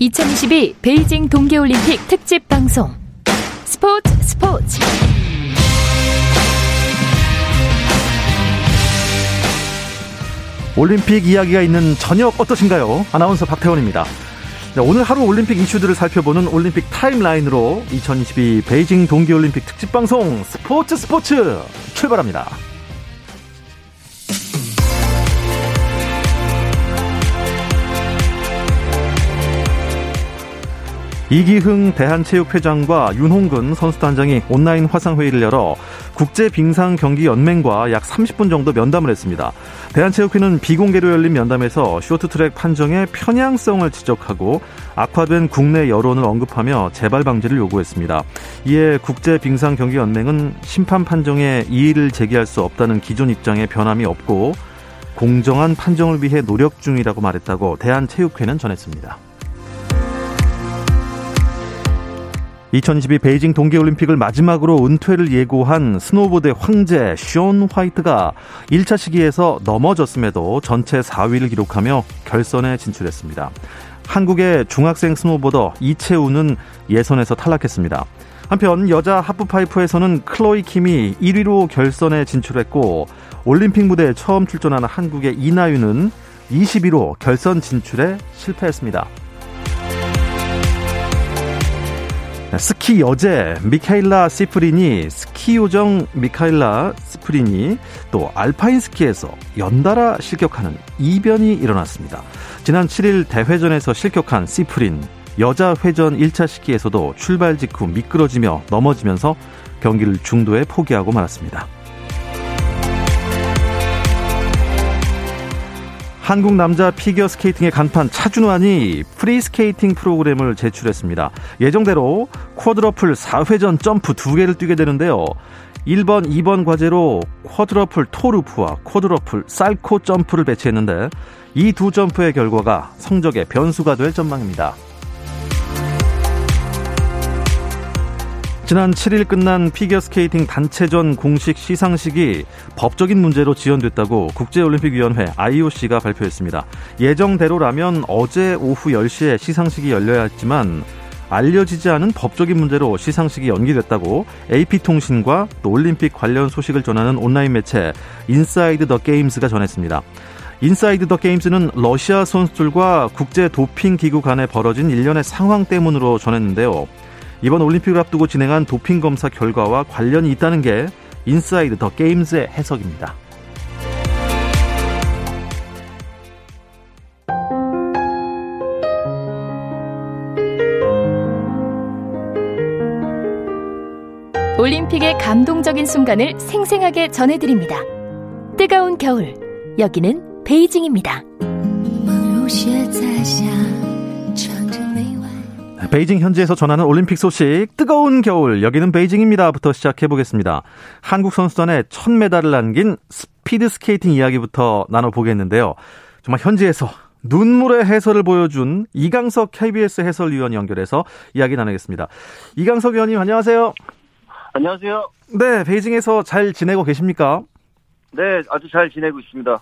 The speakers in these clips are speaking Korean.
2022 베이징 동계올림픽 특집 방송 스포츠 스포츠 올림픽 이야기가 있는 저녁 어떠신가요? 아나운서 박태원입니다. 네, 오늘 하루 올림픽 이슈들을 살펴보는 올림픽 타임라인으로 2022 베이징 동계올림픽 특집 방송 스포츠 스포츠 출발합니다. 이기흥 대한체육회장과 윤홍근 선수단장이 온라인 화상회의를 열어 국제빙상경기연맹과 약 30분 정도 면담을 했습니다. 대한체육회는 비공개로 열린 면담에서 쇼트트랙 판정의 편향성을 지적하고 악화된 국내 여론을 언급하며 재발 방지를 요구했습니다. 이에 국제빙상경기연맹은 심판 판정에 이의를 제기할 수 없다는 기존 입장에 변함이 없고 공정한 판정을 위해 노력 중이라고 말했다고 대한체육회는 전했습니다. 2022 베이징 동계올림픽을 마지막으로 은퇴를 예고한 스노보드 황제 션 화이트가 1차 시기에서 넘어졌음에도 전체 4위를 기록하며 결선에 진출했습니다. 한국의 중학생 스노보더 이채우는 예선에서 탈락했습니다. 한편 여자 하프파이프에서는 클로이 킴이 1위로 결선에 진출했고 올림픽 무대에 처음 출전하는 한국의 이나유는 22위로 결선 진출에 실패했습니다. 스키 여제 미카일라 시프린이 스키 요정 미카일라 시프린이 또 알파인 스키에서 연달아 실격하는 이변이 일어났습니다. 지난 7일 대회전에서 실격한 시프린 여자 회전 1차 시기에서도 출발 직후 미끄러지며 넘어지면서 경기를 중도에 포기하고 말았습니다. 한국 남자 피겨 스케이팅의 간판 차준환이 프리스케이팅 프로그램을 제출했습니다. 예정대로 quadruple 4회전 점프 2개를 뛰게 되는데요. 1번, 2번 과제로 quadruple toe loop와 quadruple Salchow 점프를 배치했는데 이 두 점프의 결과가 성적의 변수가 될 전망입니다. 지난 7일 끝난 피겨스케이팅 단체전 공식 시상식이 법적인 문제로 지연됐다고 국제올림픽위원회 IOC가 발표했습니다. 예정대로라면 어제 오후 10시에 시상식이 열려야 했지만 알려지지 않은 법적인 문제로 시상식이 연기됐다고 AP통신과 또 올림픽 관련 소식을 전하는 온라인 매체 Inside the Games가 전했습니다. Inside the Games는 러시아 선수들과 국제 도핑 기구 간에 벌어진 일련의 상황 때문으로 전했는데요. 이번 올림픽을 앞두고 진행한 도핑 검사 결과와 관련이 있다는 게 Inside the Games의 해석입니다. 올림픽의 감동적인 순간을 생생하게 전해드립니다. 뜨거운 겨울, 여기는 베이징입니다. 베이징 현지에서 전하는 올림픽 소식 뜨거운 겨울 여기는 베이징입니다부터 시작해 보겠습니다. 한국 선수단의 첫 메달을 남긴 스피드 스케이팅 이야기부터 나눠 보겠는데요. 정말 현지에서 눈물의 해설을 보여준 이강석 KBS 해설위원 연결해서 이야기 나누겠습니다. 이강석 위원님 안녕하세요. 안녕하세요. 네, 베이징에서 잘 지내고 계십니까? 네, 아주 잘 지내고 있습니다.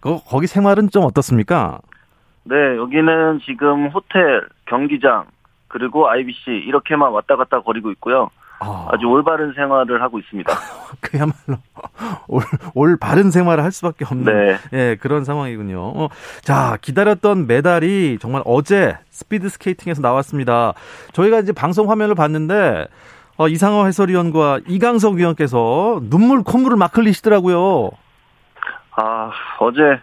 그, 거기 생활은 좀 어떻습니까? 네, 여기는 지금 호텔, 경기장, 그리고 IBC 이렇게만 왔다 갔다 거리고 있고요. 아. 주 올바른 생활을 하고 있습니다. 그야말로 올, 올 바른 생활을 할 수밖에 없는 네. 예, 그런 상황이군요. 어, 자, 기다렸던 메달이 정말 어제 스피드 스케이팅에서 나왔습니다. 저희가 이제 방송 화면을 봤는데 어, 이상호 해설위원과 이강석 위원께서 눈물 콧물을 막 흘리시더라고요. 아, 어제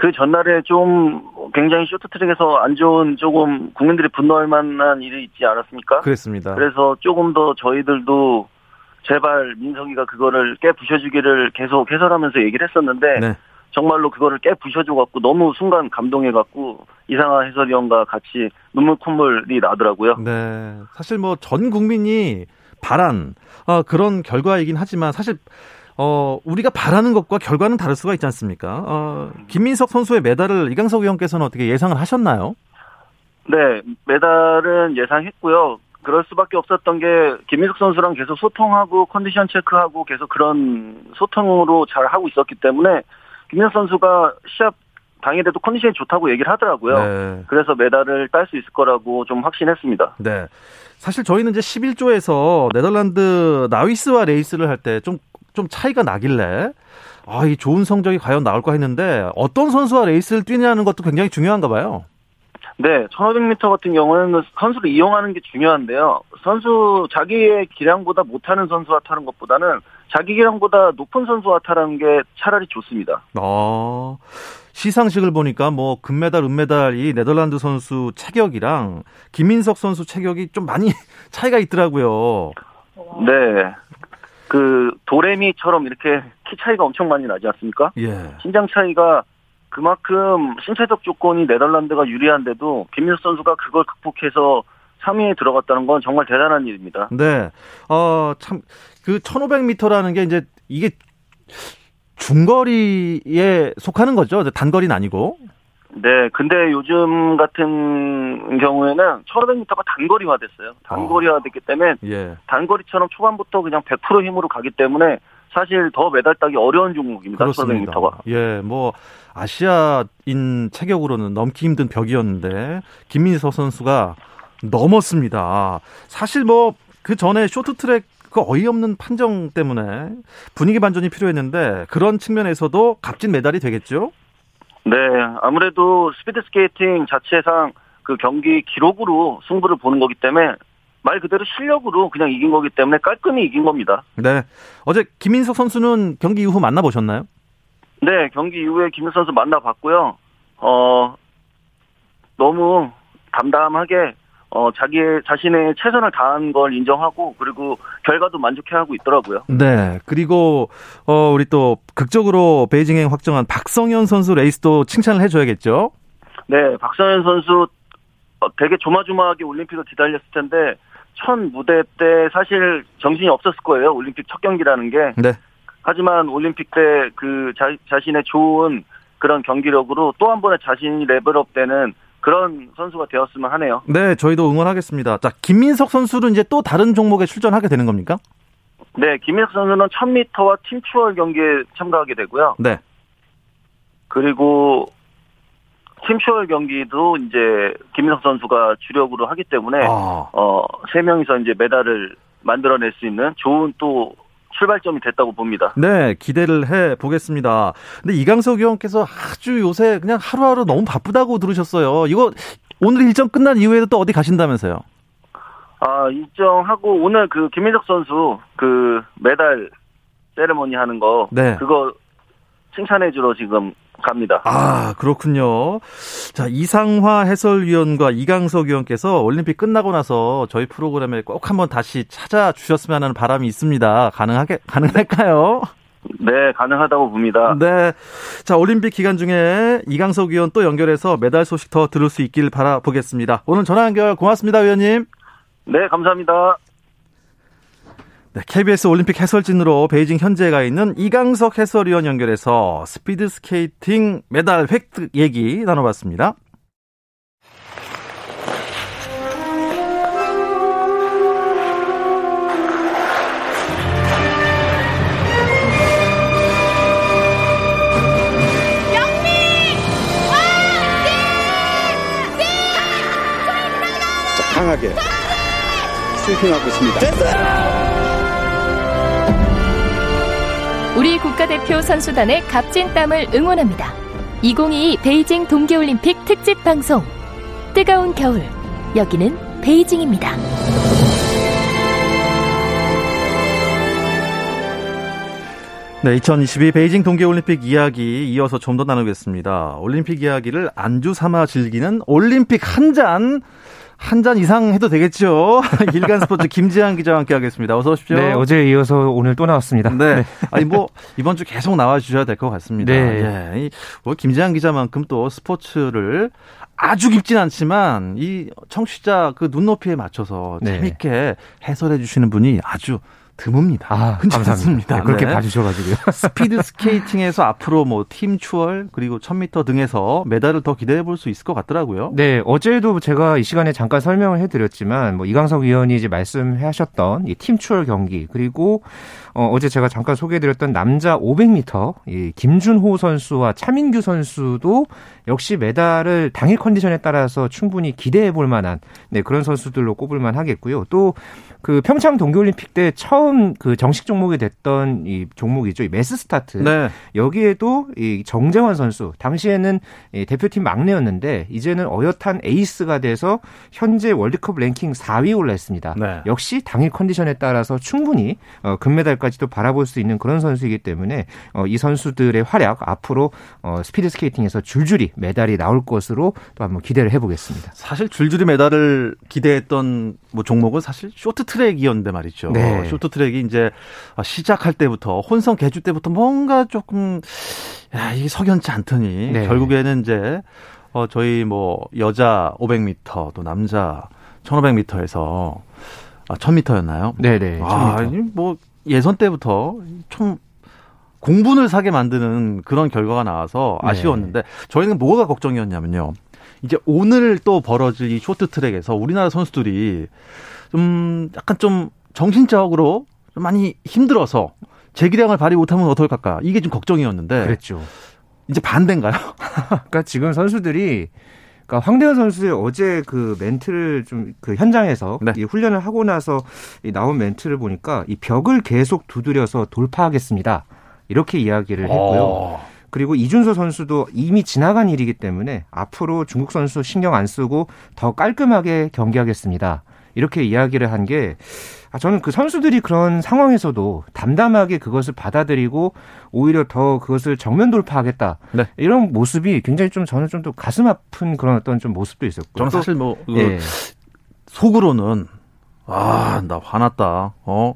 그 전날에 좀 굉장히 쇼트트랙에서 안 좋은 조금 국민들이 분노할 만한 일이 있지 않았습니까? 그렇습니다. 그래서 조금 더 저희들도 제발 민석이가 그거를 깨 부셔주기를 계속 해설하면서 얘기를 했었는데 네. 정말로 그거를 깨 부셔줘갖고 너무 순간 감동해갖고 이상한 해설위원과 같이 눈물 콧물이 나더라고요. 네, 사실 뭐 전 국민이 바란 어, 그런 결과이긴 하지만 사실 어, 우리가 바라는 것과 결과는 다를 수가 있지 않습니까? 어, 김민석 선수의 메달을 이강석 위원께서는 어떻게 예상을 하셨나요? 네, 메달은 예상했고요. 그럴 수밖에 없었던 게 김민석 선수랑 계속 소통하고 컨디션 체크하고 계속 그런 소통으로 잘 하고 있었기 때문에 김민석 선수가 시합 당일에도 컨디션이 좋다고 얘기를 하더라고요. 네. 그래서 메달을 딸 수 있을 거라고 좀 확신했습니다. 네. 사실 저희는 이제 11조에서 네덜란드 나위스와 레이스를 할 때 좀 좀 차이가 나길래 아, 이 좋은 성적이 과연 나올까 했는데 어떤 선수와 레이스를 뛰냐는 것도 굉장히 중요한가 봐요. 네, 1500m 같은 경우는 선수를 이용하는 게 중요한데요. 선수 자기의 기량보다 못하는 선수와 타는 것보다는 자기 기량보다 높은 선수와 타는 게 차라리 좋습니다. 어, 시상식을 보니까 뭐 금메달, 은메달 이 네덜란드 선수 체격이랑 김민석 선수 체격이 좀 많이 차이가 있더라고요. 네. 그 도레미처럼 이렇게 키 차이가 엄청 많이 나지 않습니까? 예. 신장 차이가 그만큼 신체적 조건이 네덜란드가 유리한데도 김민석 선수가 그걸 극복해서 3위에 들어갔다는 건 정말 대단한 일입니다. 네. 어, 참, 그 1500m라는 게 이제 이게 중거리에 속하는 거죠. 단거리는 아니고. 네, 근데 요즘 같은 경우에는 1500m가 단거리화 됐어요. 단거리화 됐기 때문에 예. 단거리처럼 초반부터 그냥 100% 힘으로 가기 때문에 사실 더 메달 따기 어려운 종목입니다. 그렇습니다. 1500m가. 예, 뭐 아시아인 체격으로는 넘기 힘든 벽이었는데 김민석 선수가 넘었습니다. 사실 뭐 그 전에 쇼트트랙 그 어이없는 판정 때문에 분위기 반전이 필요했는데 그런 측면에서도 값진 메달이 되겠죠? 네, 아무래도 스피드 스케이팅 자체상 그 경기 기록으로 승부를 보는 거기 때문에 말 그대로 실력으로 그냥 이긴 거기 때문에 깔끔히 이긴 겁니다. 네. 어제 김민석 선수는 경기 이후 만나보셨나요? 네, 경기 이후에 김민석 선수 만나봤고요. 어, 너무 담담하게 어, 자기의 자신의 최선을 다한 걸 인정하고 그리고 결과도 만족해하고 있더라고요. 네. 그리고 어, 우리 또 극적으로 베이징행 확정한 박성현 선수 레이스도 칭찬을 해줘야겠죠. 네, 박성현 선수 어, 되게 조마조마하게 올림픽을 기다렸을 텐데 첫 무대 때 사실 정신이 없었을 거예요. 올림픽 첫 경기라는 게. 네. 하지만 올림픽 때 그 자신의 좋은 그런 경기력으로 또 한 번의 자신이 레벨업되는 그런 선수가 되었으면 하네요. 네, 저희도 응원하겠습니다. 자, 김민석 선수는 이제 또 다른 종목에 출전하게 되는 겁니까? 네, 김민석 선수는 1000m와 팀 추월 경기에 참가하게 되고요. 네. 그리고 팀 추월 경기도 이제 김민석 선수가 주력으로 하기 때문에 아. 어세 명이서 이제 메달을 만들어낼 수 있는 좋은 또 출발점이 됐다고 봅니다. 네, 기대를 해 보겠습니다. 근데 이강석 의원께서 아주 요새 그냥 하루하루 너무 바쁘다고 들으셨어요. 이거 오늘 일정 끝난 이후에도 또 어디 가신다면서요? 아, 일정하고 오늘 그 김민석 선수 그 메달 세레모니 하는 거 네. 그거 칭찬해 주러 지금 갑니다. 아, 그렇군요. 자, 이상화 해설위원과 이강석 위원께서 올림픽 끝나고 나서 저희 프로그램에 꼭 한번 다시 찾아주셨으면 하는 바람이 있습니다. 가능하게, 가능할까요? 네, 가능하다고 봅니다. 네. 자, 올림픽 기간 중에 이강석 위원 또 연결해서 메달 소식 더 들을 수 있길 바라보겠습니다. 오늘 전화 연결 고맙습니다, 위원님. 네, 감사합니다. 네, KBS 올림픽 해설진으로 베이징 현재에 가 있는 이강석 해설위원 연결해서 스피드 스케이팅 메달 획득 얘기 나눠봤습니다. 강하게 스팅하고 있습니다. 됐어 우리 국가대표 선수단의 값진 땀을 응원합니다. 2022 베이징 동계올림픽 특집 방송. 뜨거운 겨울. 여기는 베이징입니다. 네, 2022 베이징 동계올림픽 이야기 이어서 좀 더 나누겠습니다. 올림픽 이야기를 안주 삼아 즐기는 올림픽 한 잔. 한 잔 이상 해도 되겠죠. 일간 스포츠 김지한 기자와 함께 하겠습니다. 어서 오십시오. 네, 어제 이어서 오늘 또 나왔습니다. 네. 네. 아니 뭐 이번 주 계속 나와 주셔야 될 것 같습니다. 네. 예. 뭐 김지한 기자만큼 또 스포츠를 아주 깊진 않지만 이 청취자 그 눈높이에 맞춰서 네. 재밌게 해설해 주시는 분이 아주 드뭅니다. 아, 감사합니다. 네, 그렇게 네. 봐주셔가지고요. 스피드 스케이팅에서 앞으로 뭐 팀 추월 그리고 1000m 등에서 메달을 더 기대해 볼 수 있을 것 같더라고요. 네, 어제도 제가 이 시간에 잠깐 설명을 해드렸지만 뭐 이강석 위원이 이제 말씀하셨던 이 팀 추월 경기 그리고 어, 어제 제가 잠깐 소개해드렸던 남자 500m 이 김준호 선수와 차민규 선수도 역시 메달을 당일 컨디션에 따라서 충분히 기대해 볼 만한 네, 그런 선수들로 꼽을 만 하겠고요. 또 그 평창 동계올림픽 때 처음 그 정식 종목이 됐던 이 종목이죠. 이 매스 스타트. 네. 여기에도 이 정재원 선수 당시에는 이 대표팀 막내였는데 이제는 어엿한 에이스가 돼서 현재 월드컵 랭킹 4위 올라있습니다. 네. 역시 당일 컨디션에 따라서 충분히 어, 금메달 결과까지도 바라볼 수 있는 그런 선수이기 때문에 어, 이 선수들의 활약 앞으로 어, 스피드 스케이팅에서 줄줄이 메달이 나올 것으로 또 한번 기대를 해보겠습니다. 사실 줄줄이 메달을 기대했던 뭐 종목은 사실 쇼트트랙이었는데 말이죠. 네. 쇼트트랙이 이제 시작할 때부터 혼성 개주 때부터 뭔가 조금 야, 이게 석연치 않더니 네. 결국에는 이제 어 저희 뭐 여자 500m 또 남자 1500m에서 아, 1000m였나요? 네네. 아, 뭐 예선 때부터 좀 공분을 사게 만드는 그런 결과가 나와서 네. 아쉬웠는데 네. 저희는 뭐가 걱정이었냐면요. 이제 오늘 또 벌어질 이 쇼트트랙에서 우리나라 선수들이 좀 약간 좀 정신적으로 좀 많이 힘들어서 재기량을 발휘 못하면 어떨까 이게 좀 걱정이었는데 그랬죠. 이제 반대인가요? 그러니까 지금 선수들이 그러니까 황대현 선수의 어제 그 멘트를 좀 그 현장에서 네. 이 훈련을 하고 나서 이 나온 멘트를 보니까 이 벽을 계속 두드려서 돌파하겠습니다. 이렇게 이야기를 했고요. 어. 그리고 이준서 선수도 이미 지나간 일이기 때문에 앞으로 중국 선수 신경 안 쓰고 더 깔끔하게 경기하겠습니다. 이렇게 이야기를 한게 아, 저는 그 선수들이 그런 상황에서도 담담하게 그것을 받아들이고 오히려 더 그것을 정면 돌파하겠다. 네. 이런 모습이 굉장히 좀 저는 좀 더 가슴 아픈 그런 어떤 좀 모습도 있었고. 저는 사실 뭐, 예. 속으로는 아, 나 화났다. 어?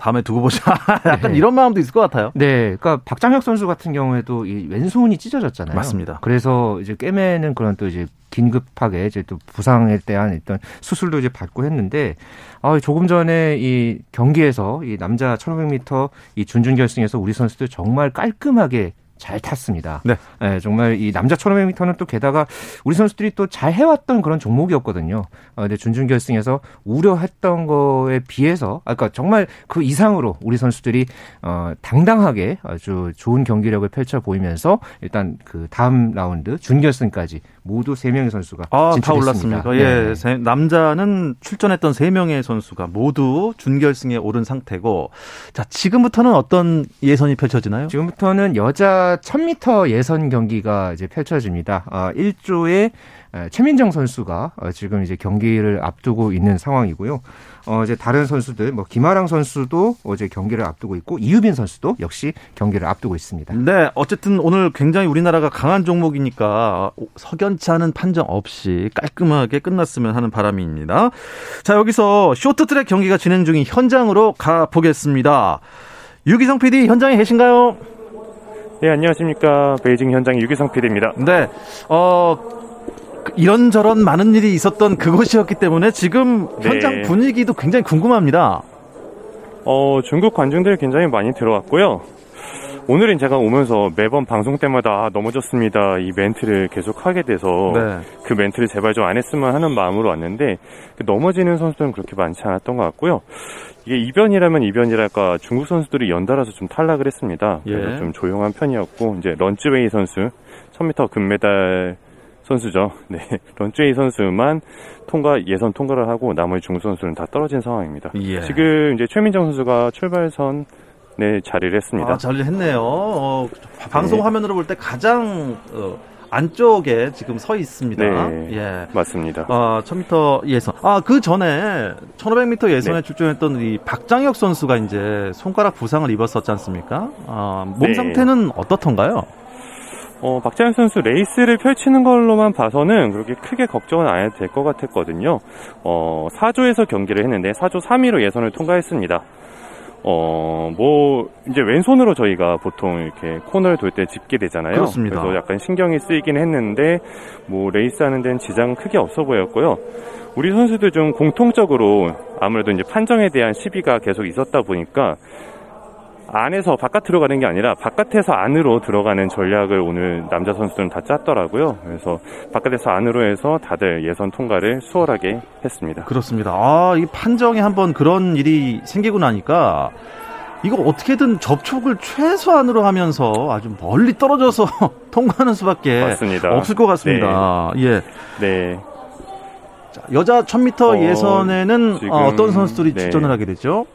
다음에 두고 보자. 약간 네. 이런 마음도 있을 것 같아요. 네. 그러니까 박장혁 선수 같은 경우에도 이 왼손이 찢어졌잖아요. 맞습니다. 그래서 이제 꿰매는 그런 또 이제 긴급하게 이제 또 부상에 대한 어떤 수술도 이제 받고 했는데 아, 조금 전에 이 경기에서 이 남자 1500m 이 준준 결승에서 우리 선수들 정말 깔끔하게 잘 탔습니다. 네. 네. 정말 이 남자 1500m는 또 게다가 우리 선수들이 또 잘 해왔던 그런 종목이었거든요. 어, 근데 준준 결승에서 우려했던 거에 비해서, 아까 그러니까 정말 그 이상으로 우리 선수들이 어, 당당하게 아주 좋은 경기력을 펼쳐 보이면서 일단 그 다음 라운드 준결승까지 모두 3명의 선수가 아, 진출했습니다. 다 올랐습니까? 예. 네. 남자는 출전했던 3명의 선수가 모두 준결승에 오른 상태고 자, 지금부터는 어떤 예선이 펼쳐지나요? 지금부터는 여자 1000m 예선 경기가 이제 펼쳐집니다. 아, 1조의 최민정 선수가 어, 지금 이제 경기를 앞두고 있는 상황이고요. 어, 이제 다른 선수들, 뭐, 김아랑 선수도 어제 경기를 앞두고 있고, 이유빈 선수도 역시 경기를 앞두고 있습니다. 네, 어쨌든 오늘 굉장히 우리나라가 강한 종목이니까 석연치 않은 판정 없이 깔끔하게 끝났으면 하는 바람입니다. 자, 여기서 쇼트트랙 경기가 진행 중인 현장으로 가보겠습니다. 유기성 PD 현장에 계신가요? 네, 안녕하십니까. 베이징 현장 유기성 PD입니다. 네, 어, 이런저런 많은 일이 있었던 그곳이었기 때문에 지금 현장 네. 분위기도 굉장히 궁금합니다. 어, 중국 관중들 굉장히 많이 들어왔고요. 오늘은 제가 오면서 매번 방송 때마다 아, 넘어졌습니다. 이 멘트를 계속 하게 돼서 네. 그 멘트를 제발 좀 안 했으면 하는 마음으로 왔는데 그 넘어지는 선수들은 그렇게 많지 않았던 것 같고요. 이게 이변이라면 이변이랄까 중국 선수들이 연달아서 좀 탈락을 했습니다. 그래서 예. 좀 조용한 편이었고 이제 런츠웨이 선수 1000m 금메달 선수죠. 네. 런웨이 선수만 통과 예선 통과를 하고 나머지 중국 선수는 다 떨어진 상황입니다. 예. 지금 이제 최민정 선수가 출발선 네 자리를 했습니다. 아, 자리를 했네요. 어, 방송 네. 화면으로 볼 때 가장 어, 안쪽에 지금 서 있습니다. 네, 예. 맞습니다. 아, 1000m 예선. 아, 그 전에 1500m 예선에 네. 출전했던 이 박장혁 선수가 이제 손가락 부상을 입었었지 않습니까? 아, 몸 네. 상태는 어떻던가요? 어, 박자현 선수 레이스를 펼치는 걸로만 봐서는 그렇게 크게 걱정은 안 해도 될 것 같았거든요. 어, 4조에서 경기를 했는데 4조 3위로 예선을 통과했습니다. 어, 뭐, 이제 왼손으로 저희가 보통 이렇게 코너를 돌때 짚게 되잖아요. 그렇습니다. 그래서 약간 신경이 쓰이긴 했는데, 뭐, 레이스 하는 데는 지장 크게 없어 보였고요. 우리 선수들 좀 공통적으로 아무래도 이제 판정에 대한 시비가 계속 있었다 보니까, 안에서 바깥으로 가는 게 아니라 바깥에서 안으로 들어가는 전략을 오늘 남자 선수들은 다 짰더라고요. 그래서 바깥에서 안으로 해서 다들 예선 통과를 수월하게 했습니다. 그렇습니다. 아, 이 판정에 한번 그런 일이 생기고 나니까 이거 어떻게든 접촉을 최소한으로 하면서 아주 멀리 떨어져서 통과하는 수밖에 맞습니다. 없을 것 같습니다. 네. 예. 네. 자, 여자 1000m 어, 예선에는 어, 떤 선수들이 네. 출전을 하게 되죠?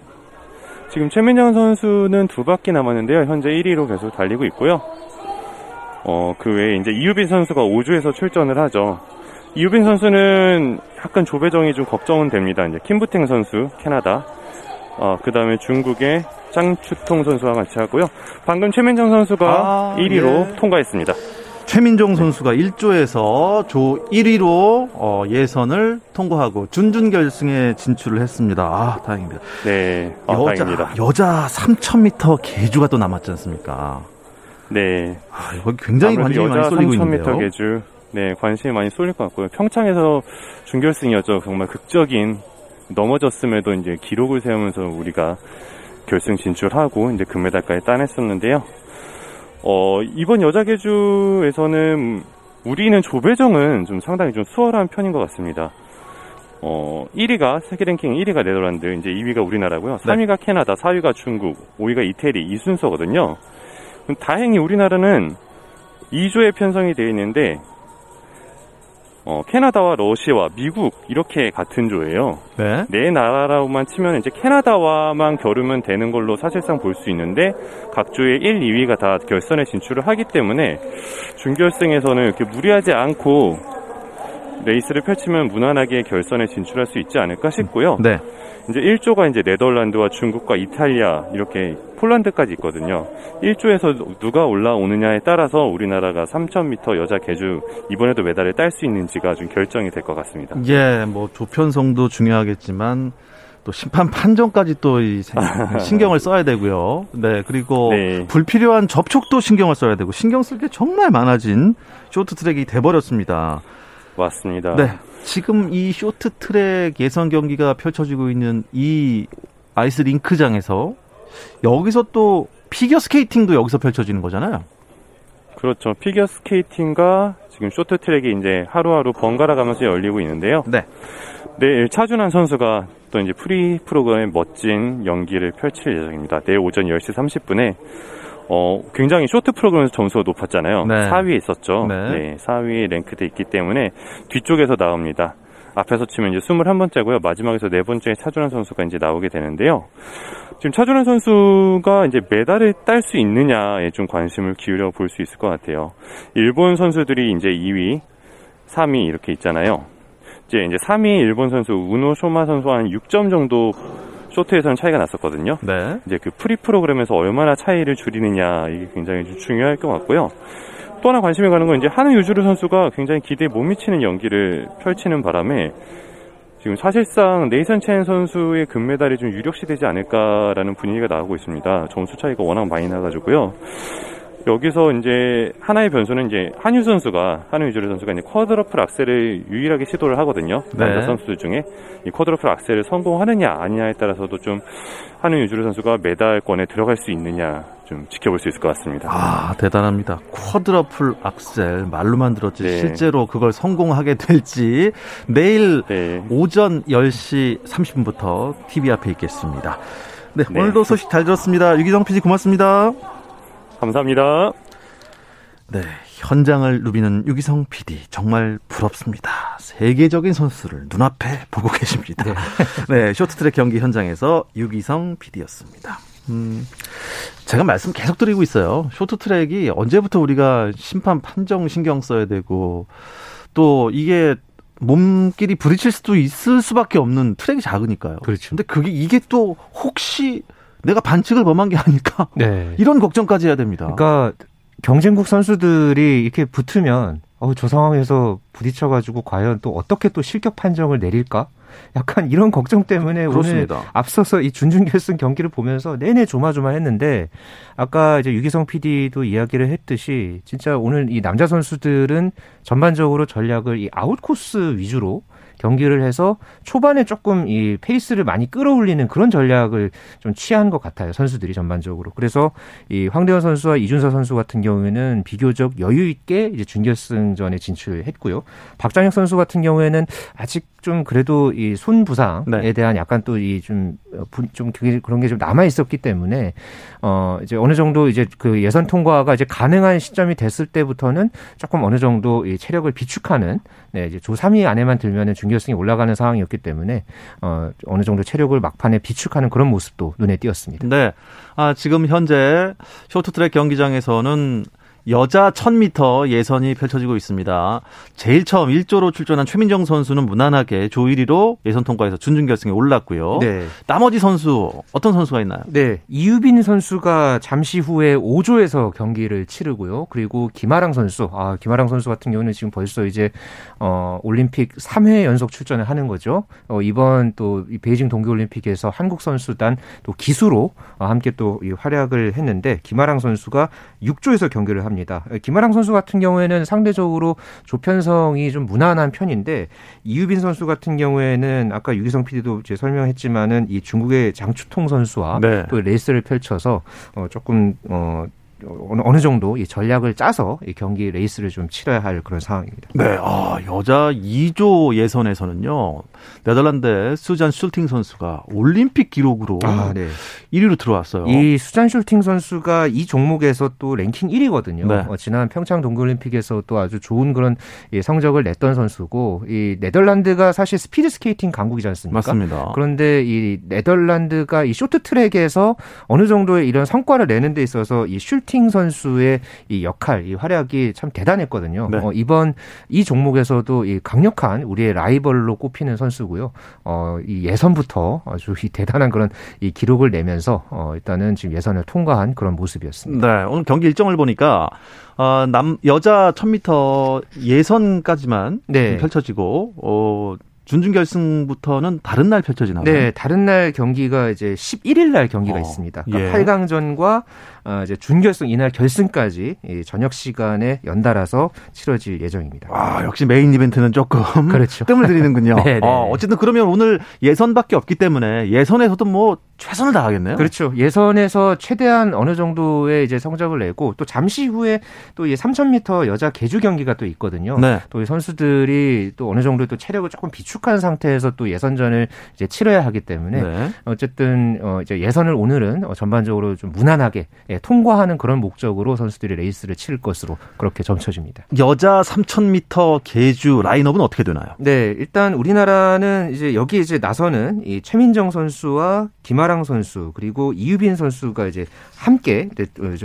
지금 최민정 선수는 두 바퀴 남았는데요. 현재 1위로 계속 달리고 있고요. 어, 그 외에 이제 이유빈 선수가 5주에서 출전을 하죠. 이유빈 선수는 약간 조배정이 좀 걱정은 됩니다. 이제 킴부팅 선수, 캐나다. 어, 그 다음에 중국의 짱추통 선수와 같이 하고요. 방금 최민정 선수가 아, 1위로 예. 통과했습니다. 최민종 선수가 1조에서 조 1위로 어, 예선을 통과하고 준준 결승에 진출을 했습니다. 아, 다행입니다. 네, 아, 여자, 다행입니다. 여자 3000m 계주가 또 남았지 않습니까? 네. 아, 여기 굉장히 관심이 많이 쏠리고 있는데요. 3000m 계주. 네, 관심이 많이 쏠릴 것 같고요. 평창에서 준결승이었죠. 정말 극적인 넘어졌음에도 이제 기록을 세우면서 우리가 결승 진출하고 이제 금메달까지 따냈었는데요. 어, 이번 여자 계주에서는 우리는 조배정은 좀 상당히 좀 수월한 편인 것 같습니다. 어, 1위가 세계 랭킹 1위가 네덜란드, 이제 2위가 우리나라고요. 3위가 캐나다, 4위가 중국, 5위가 이태리 이 순서거든요. 다행히 우리나라는 2조에 편성이 되어 있는데 어, 캐나다와 러시아와 미국 이렇게 같은 조예요. 네. 네 나라로만 치면 이제 캐나다와만 겨루면 되는 걸로 사실상 볼 수 있는데 각 조의 1, 2위가 다 결선에 진출을 하기 때문에 준결승에서는 이렇게 무리하지 않고 레이스를 펼치면 무난하게 결선에 진출할 수 있지 않을까 싶고요. 네. 이제 1조가 이제 네덜란드와 중국과 이탈리아 이렇게 폴란드까지 있거든요. 1조에서 누가 올라오느냐에 따라서 우리나라가 3000m 여자 개주 이번에도 메달을 딸 수 있는지가 좀 결정이 될 것 같습니다. 예, 뭐 조편성도 중요하겠지만 또 심판 판정까지 또 신경을 써야 되고요. 네, 그리고 네. 불필요한 접촉도 신경을 써야 되고 신경 쓸 게 정말 많아진 쇼트트랙이 돼버렸습니다. 맞습니다. 네. 지금 이 쇼트 트랙 예선 경기가 펼쳐지고 있는 이 아이스 링크장에서 여기서 또 피겨 스케이팅도 여기서 펼쳐지는 거잖아요. 그렇죠. 피겨 스케이팅과 지금 쇼트 트랙이 이제 하루하루 번갈아 가면서 열리고 있는데요. 네. 내일 차준환 선수가 또 이제 프리 프로그램의 멋진 연기를 펼칠 예정입니다. 내일 오전 10시 30분에 어, 굉장히 쇼트 프로그램에서 점수가 높았잖아요. 네. 4위에 있었죠. 네. 네 4위에 랭크돼 있기 때문에 뒤쪽에서 나옵니다. 앞에서 치면 이제 21번째고요. 마지막에서 네 번째에 차준환 선수가 이제 나오게 되는데요. 지금 차준환 선수가 이제 메달을 딸 수 있느냐에 좀 관심을 기울여 볼 수 있을 것 같아요. 일본 선수들이 이제 2위, 3위 이렇게 있잖아요. 이제 이제 3위 일본 선수 우노 쇼마 선수와 한 6점 정도 쇼트에서는 차이가 났었거든요. 네. 이제 그 프리 프로그램에서 얼마나 차이를 줄이느냐 이게 굉장히 중요할 것 같고요. 또 하나 관심이 가는 건 이제 하는 유주르 선수가 굉장히 기대에 못 미치는 연기를 펼치는 바람에 지금 사실상 네이선 첸 선수의 금메달이 좀 유력시되지 않을까라는 분위기가 나오고 있습니다. 점수 차이가 워낙 많이 나가지고요. 여기서 이제 하나의 변수는 이제 한유 선수가 한유 유주르 선수가 이제 쿼드러플 악셀을 유일하게 시도를 하거든요. 네. 남자 선수들 중에 이 쿼드러플 악셀을 성공하느냐 아니냐에 따라서도 좀 한유 유주르 선수가 메달권에 들어갈 수 있느냐 좀 지켜볼 수 있을 것 같습니다. 아 대단합니다. 쿼드러플 악셀 말로만 들었지 네. 실제로 그걸 성공하게 될지 내일 네. 오전 10시 30분부터 TV 앞에 있겠습니다. 네, 네. 오늘도 소식 잘 들었습니다. 유기정 PD 고맙습니다. 감사합니다. 네, 현장을 누비는 유기성 PD 정말 부럽습니다. 세계적인 선수를 눈앞에 보고 계십니다. 네, 네 쇼트트랙 경기 현장에서 유기성 PD였습니다. 음, 제가 말씀 계속 드리고 있어요. 쇼트트랙이 언제부터 우리가 심판 판정 신경 써야 되고 또 이게 몸끼리 부딪힐 수도 있을 수밖에 없는 트랙이 작으니까요. 그렇죠. 근데 그게 이게 또 혹시 내가 반칙을 범한 게 아닐까? 네. 이런 걱정까지 해야 됩니다. 그러니까 경쟁국 선수들이 이렇게 붙으면 어, 저 상황에서 부딪혀가지고 과연 또 어떻게 또 실격 판정을 내릴까? 약간 이런 걱정 때문에 그렇습니다. 오늘 앞서서 이 준준결승 경기를 보면서 내내 조마조마했는데 아까 이제 유기성 PD도 이야기를 했듯이 진짜 오늘 이 남자 선수들은 전반적으로 전략을 이 아웃 코스 위주로 경기를 해서 초반에 조금 이 페이스를 많이 끌어올리는 그런 전략을 좀 취한 것 같아요. 선수들이 전반적으로. 그래서 이 황대헌 선수와 이준서 선수 같은 경우에는 비교적 여유 있게 이제 준결승전에 진출했고요. 박장혁 선수 같은 경우에는 아직 좀 그래도 이 손 부상에 네. 대한 약간 또 이 좀좀 좀 그런 게 좀 남아 있었기 때문에 어 이제 어느 정도 이제 그 예선 통과가 이제 가능한 시점이 됐을 때부터는 조금 어느 정도 이 체력을 비축하는 네 이제 조 3위 안에만 들면은 준결승에 올라가는 상황이었기 때문에 어 어느 정도 체력을 막판에 비축하는 그런 모습도 눈에 띄었습니다. 네. 아 지금 현재 쇼트트랙 경기장에서는 여자 1000m 예선이 펼쳐지고 있습니다. 제일 처음 1조로 출전한 최민정 선수는 무난하게 조 1위로 예선 통과해서 준준결승에 올랐고요. 네. 나머지 선수 어떤 선수가 있나요? 네. 이유빈 선수가 잠시 후에 5조에서 경기를 치르고요. 그리고 김아랑 선수, 아, 김아랑 선수 같은 경우는 지금 벌써 이제 어 올림픽 3회 연속 출전을 하는 거죠. 어 이번 또 베이징 동계 올림픽에서 한국 선수단 또 기수로 어, 함께 또 활약을 했는데 김아랑 선수가 6조에서 경기를 합니다. 합니다. 김아랑 선수 같은 경우에는 상대적으로 조편성이 좀 무난한 편인데 이유빈 선수 같은 경우에는 아까 유기성 PD도 이제 설명했지만은 이 중국의 장추통 선수와 네. 또 레이스를 펼쳐서 어 조금 어 어느 정도 이 전략을 짜서 이 경기 레이스를 좀 치러야 할 그런 상황입니다. 네, 아, 여자 2조 예선에서는요. 네덜란드 수잔 슐팅 선수가 올림픽 기록으로 아, 네. 1위로 들어왔어요. 이 수잔 슐팅 선수가 이 종목에서 또 랭킹 1위거든요. 네. 어, 지난 평창 동계올림픽에서 또 아주 좋은 그런 예, 성적을 냈던 선수고 이 네덜란드가 사실 스피드 스케이팅 강국이지 않습니까? 맞습니다. 그런데 이 네덜란드가 이 쇼트트랙에서 어느 정도의 이런 성과를 내는 데 있어서 이 슐팅 선수의 이 역할, 이 활약이 참 대단했거든요. 네. 어, 이번 이 종목에서도 이 강력한 우리의 라이벌로 꼽히는 선수 선수고요. 어, 이 예선부터 아주 이 대단한 그런 이 기록을 내면서 어, 일단은 지금 예선을 통과한 그런 모습이었습니다. 네, 오늘 경기 일정을 보니까 어, 남 여자 1000m 예선까지만 네. 펼쳐지고 어 준준 결승부터는 다른 날 펼쳐지나요? 네, 다른 날 경기가 이제 11일 날 경기가 어, 있습니다. 그러니까 예. 8강전과 어, 이제 준결승 이날 결승까지 이 저녁 시간에 연달아서 치러질 예정입니다. 아, 역시 메인 이벤트는 조금 그렇죠. 뜸을 들이는군요. 네, 네. 어, 어쨌든 그러면 오늘 예선밖에 없기 때문에 예선에서도 뭐 최선을 다하겠네요. 그렇죠. 예선에서 최대한 어느 정도의 이제 성적을 내고 또 잠시 후에 또이 3000m 여자 계주 경기가 또 있거든요. 네. 또이 선수들이 또 어느 정도 또 체력을 조금 비축한 상태에서 또 예선전을 이제 치러야 하기 때문에 네. 어쨌든 어 이제 예선을 오늘은 어, 전반적으로 좀 무난하게 예, 통과하는 그런 목적으로 선수들이 레이스를 치를 것으로 그렇게 점쳐집니다. 여자 3000m 계주 라인업은 어떻게 되나요? 네, 일단 우리나라는 이제 여기 이제 나서는 이 최민정 선수와 김아랑 선수 그리고 이유빈 선수가 이제 함께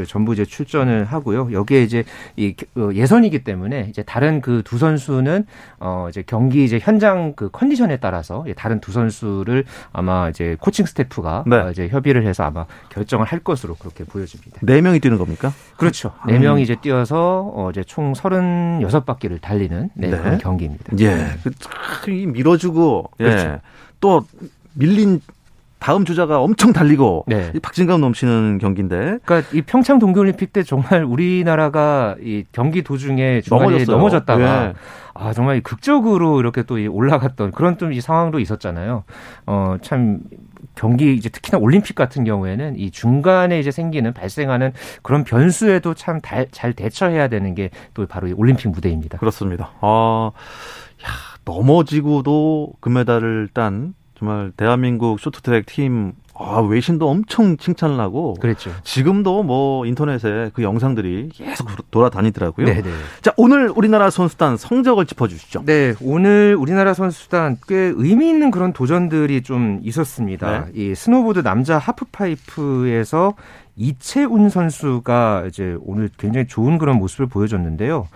전부 이제 출전을 하고요. 여기에 이제 이 어, 예선이기 때문에 이제 다른 그 두 선수는 어 이제 경기 이제 현장 그 컨디션에 따라서 다른 두 선수를 아마 이제 코칭 스태프가 네. 어, 이제 협의를 해서 아마 결정을 할 것으로 그렇게 보여집니다. 네 명이 뛰는 겁니까? 그렇죠. 네 음. 명이 이제 뛰어서 어 이제 총 36바퀴를 달리는 네, 네. 경기입니다. 예. 그, 밀어주고 예. 그렇죠. 또 밀린 다음 주자가 엄청 달리고 네. 박진감 넘치는 경기인데. 그러니까 이 평창 동계올림픽 때 정말 우리나라가 이 경기 도중에 중간에 넘어졌다가 네. 아 정말 극적으로 이렇게 또 올라갔던 그런 좀 이 상황도 있었잖아요. 어참 경기 이제 특히나 올림픽 같은 경우에는 이 중간에 이제 생기는 발생하는 그런 변수에도 참 잘 대처해야 되는 게 또 바로 이 올림픽 무대입니다. 그렇습니다. 아, 야, 넘어지고도 금메달을 딴 정말 대한민국 쇼트트랙 팀 아, 외신도 엄청 칭찬을 하고 그랬죠. 지금도 뭐 인터넷에 그 영상들이 계속 돌아다니더라고요. 네네. 네. 자, 오늘 우리나라 선수단 성적을 짚어 주시죠. 네, 오늘 우리나라 선수단 꽤 의미 있는 그런 도전들이 좀 있었습니다. 네. 이 스노보드 남자 하프파이프에서 이채운 선수가 이제 오늘 굉장히 좋은 그런 모습을 보여줬는데요.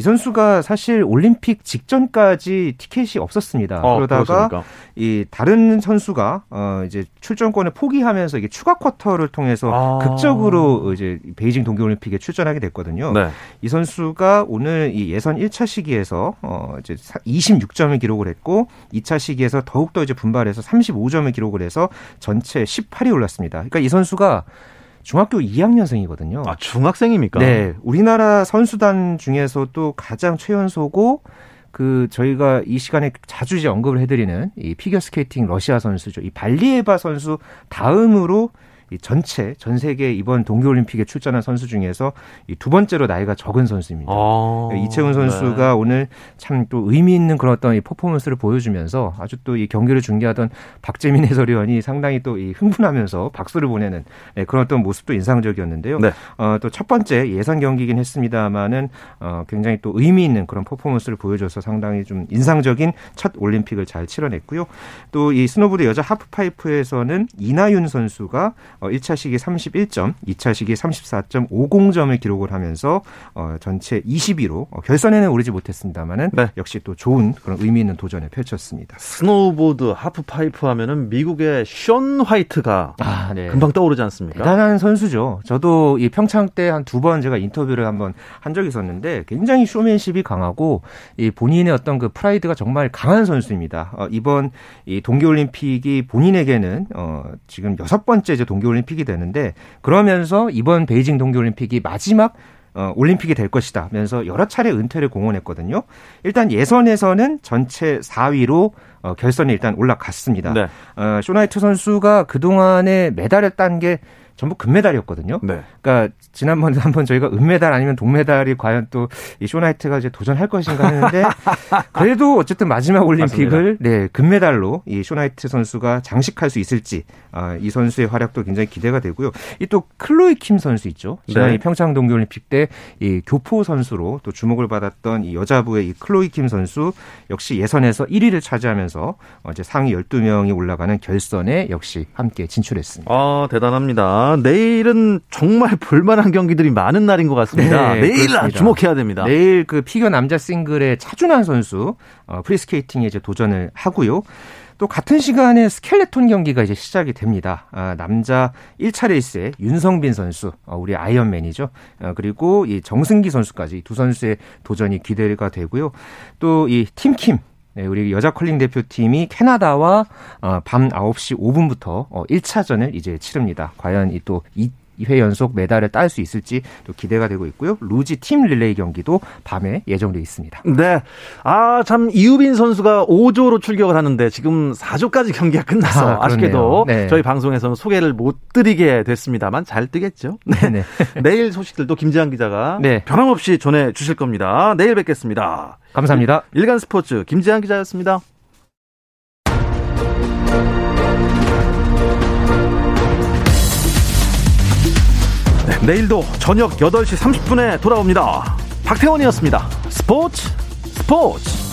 이 선수가 사실 올림픽 직전까지 티켓이 없었습니다. 어, 그러다가 그렇습니까? 이 다른 선수가 어 이제 출전권을 포기하면서 이게 추가 쿼터를 통해서 아. 극적으로 이제 베이징 동계 올림픽에 출전하게 됐거든요. 네. 이 선수가 오늘 이 예선 1차 시기에서 어 이제 26점을 기록을 했고 2차 시기에서 더욱더 이제 분발해서 35점을 기록을 해서 전체 18위 올랐습니다. 그러니까 이 선수가 중학교 2학년생이거든요. 아, 중학생입니까? 네. 우리나라 선수단 중에서도 가장 최연소고 그 저희가 이 시간에 자주 이제 언급을 해드리는 이 피겨 스케이팅 러시아 선수죠. 이 발리에바 선수 다음으로 이 전체 전 세계 이번 동계올림픽에 출전한 선수 중에서 이 두 번째로 나이가 적은 선수입니다. 아, 이채운 선수가 네. 오늘 참 또 의미 있는 그런 어떤 이 퍼포먼스를 보여주면서 아주 또 이 경기를 중계하던 박재민 해설위원이 상당히 또 이 흥분하면서 박수를 보내는 네, 그런 어떤 모습도 인상적이었는데요. 네. 어, 또 첫 번째 예선 경기긴 했습니다만은 어, 굉장히 또 의미 있는 그런 퍼포먼스를 보여줘서 상당히 좀 인상적인 첫 올림픽을 잘 치러냈고요. 또 이 스노보드 여자 하프파이프에서는 이나윤 선수가 어, 1차 시기 31점, 2차 시기 34.50점을 기록을 하면서 어, 전체 20위로 어, 결선에는 오르지 못했습니다만은 네. 역시 또 좋은 그런 의미 있는 도전을 펼쳤습니다. 스노우보드 하프파이프 하면은 미국의 션 화이트가 아, 네. 금방 떠오르지 않습니까? 대단한 선수죠. 저도 이 평창 때 한 두 번 제가 인터뷰를 한번 한 적이 있었는데 굉장히 쇼맨십이 강하고 이 본인의 어떤 그 프라이드가 정말 강한 선수입니다. 어, 이번 이 동계올림픽이 본인에게는 어, 지금 여섯 번째 이제 동계 올림픽이 되는데 그러면서 이번 베이징 동계 올림픽이 마지막 어, 올림픽이 될 것이다. 면서 여러 차례 은퇴를 공언했거든요. 일단 예선에서는 전체 4위로 어, 결선에 일단 올라갔습니다. 네. 어, 션 화이트 선수가 그동안에 메달을 딴 게 전부 금메달이었거든요. 네. 그러니까 지난번에 한번 저희가 은메달 아니면 동메달이 과연 또 이 션 화이트가 이제 도전할 것인가 했는데 그래도 어쨌든 마지막 올림픽을 맞습니다. 네 금메달로 이 션 화이트 선수가 장식할 수 있을지 아, 이 선수의 활약도 굉장히 기대가 되고요. 이 또 클로이 킴 선수 있죠. 지난 네. 평창 동계올림픽 때 이 교포 선수로 또 주목을 받았던 이 여자부의 이 클로이 킴 선수 역시 예선에서 1위를 차지하면서 어제 상위 12명이 올라가는 결선에 역시 함께 진출했습니다. 아 대단합니다. 내일은 정말 볼만한 경기들이 많은 날인 것 같습니다. 네, 내일. 주목해야 됩니다. 내일 그 피겨 남자 싱글의 차준환 선수 어, 프리스케이팅에 이제 도전을 하고요. 또 같은 시간에 스켈레톤 경기가 이제 시작이 됩니다. 아, 남자 1차 레이스에 윤성빈 선수, 어, 우리 아이언맨이죠. 어, 그리고 이 정승기 선수까지 두 선수의 도전이 기대가 되고요. 또 이 팀킴 네, 우리 여자 컬링 대표팀이 캐나다와 어, 밤 9시 5분부터 어, 1차전을 이제 치릅니다. 과연 이 또 2회 연속 메달을 딸 수 있을지 또 기대가 되고 있고요. 루지 팀 릴레이 경기도 밤에 예정돼 있습니다. 네. 아, 참 이유빈 선수가 5조로 출격을 하는데 지금 4조까지 경기가 끝나서 아쉽게도 네. 저희 방송에서는 소개를 못 드리게 됐습니다만 잘 뜨겠죠. 네. 네. 내일 소식들도 김지한 기자가 네. 변함없이 전해 주실 겁니다. 내일 뵙겠습니다. 감사합니다. 일간 스포츠 김지한 기자였습니다. 내일도 저녁 8시 30분에 돌아옵니다. 박태원이었습니다. 스포츠 스포츠